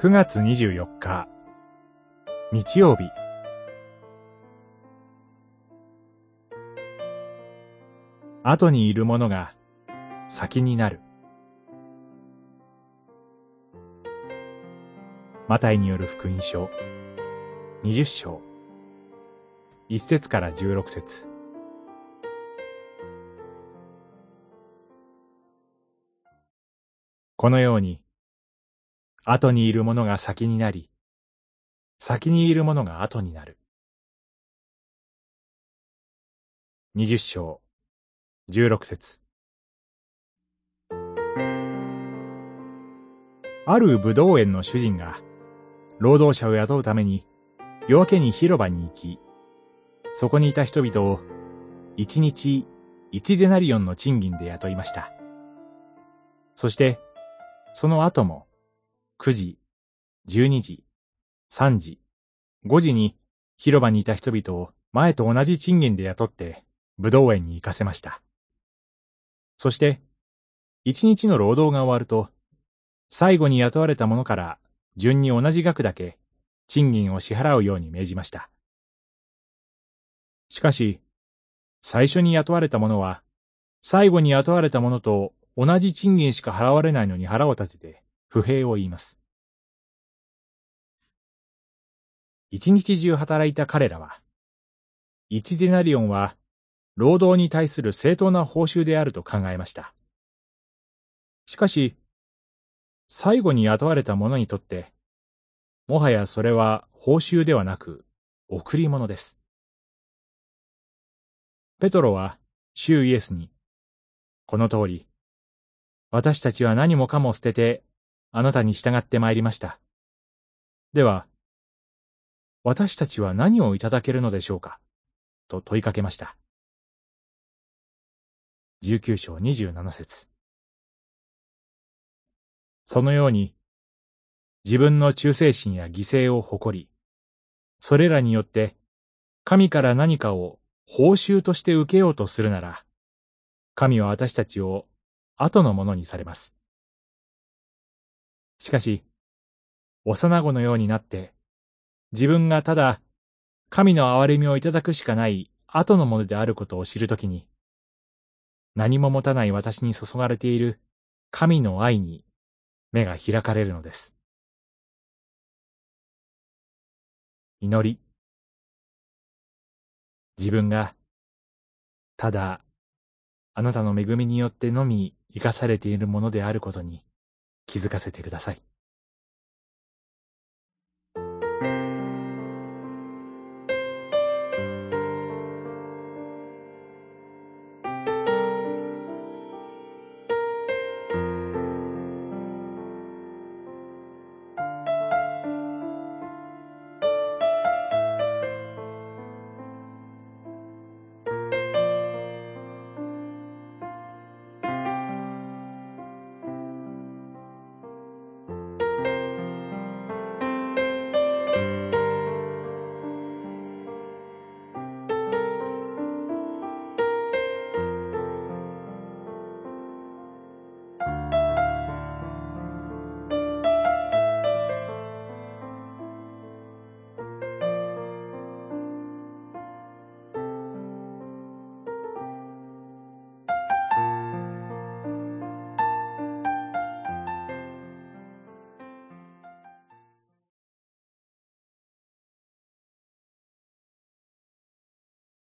9月24日、日曜日。後にいるものが先になる。マタイによる福音書、20章、1節から16節このように、後にいるものが先になり、先にいるものが後になる。二十章、十六節。ある武道園の主人が、労働者を雇うために、夜明けに広場に行き、そこにいた人々を、一日一デナリオンの賃金で雇いました。そして、その後も、9時、12時、3時、5時に広場にいた人々を前と同じ賃金で雇って武道園に行かせました。そして、一日の労働が終わると、最後に雇われた者から順に同じ額だけ賃金を支払うように命じました。しかし、最初に雇われた者は、最後に雇われた者と同じ賃金しか払われないのに腹を立てて不平を言います。一日中働いた彼らは、一デナリオンは労働に対する正当な報酬であると考えました。しかし、最後に雇われた者にとって、もはやそれは報酬ではなく、贈り物です。ペトロは、主イエスに、この通り、私たちは何もかも捨てて、あなたに従って参りました。では、私たちは何をいただけるのでしょうか？と問いかけました。19章27節そのように、自分の忠誠心や犠牲を誇り、それらによって神から何かを報酬として受けようとするなら、神は私たちを後のものにされます。しかし、幼子のようになって、自分がただ、神の憐れみをいただくしかない後のものであることを知るときに、何も持たない私に注がれている神の愛に目が開かれるのです。祈り。自分が、ただ、あなたの恵みによってのみ生かされているものであることに気づかせてください。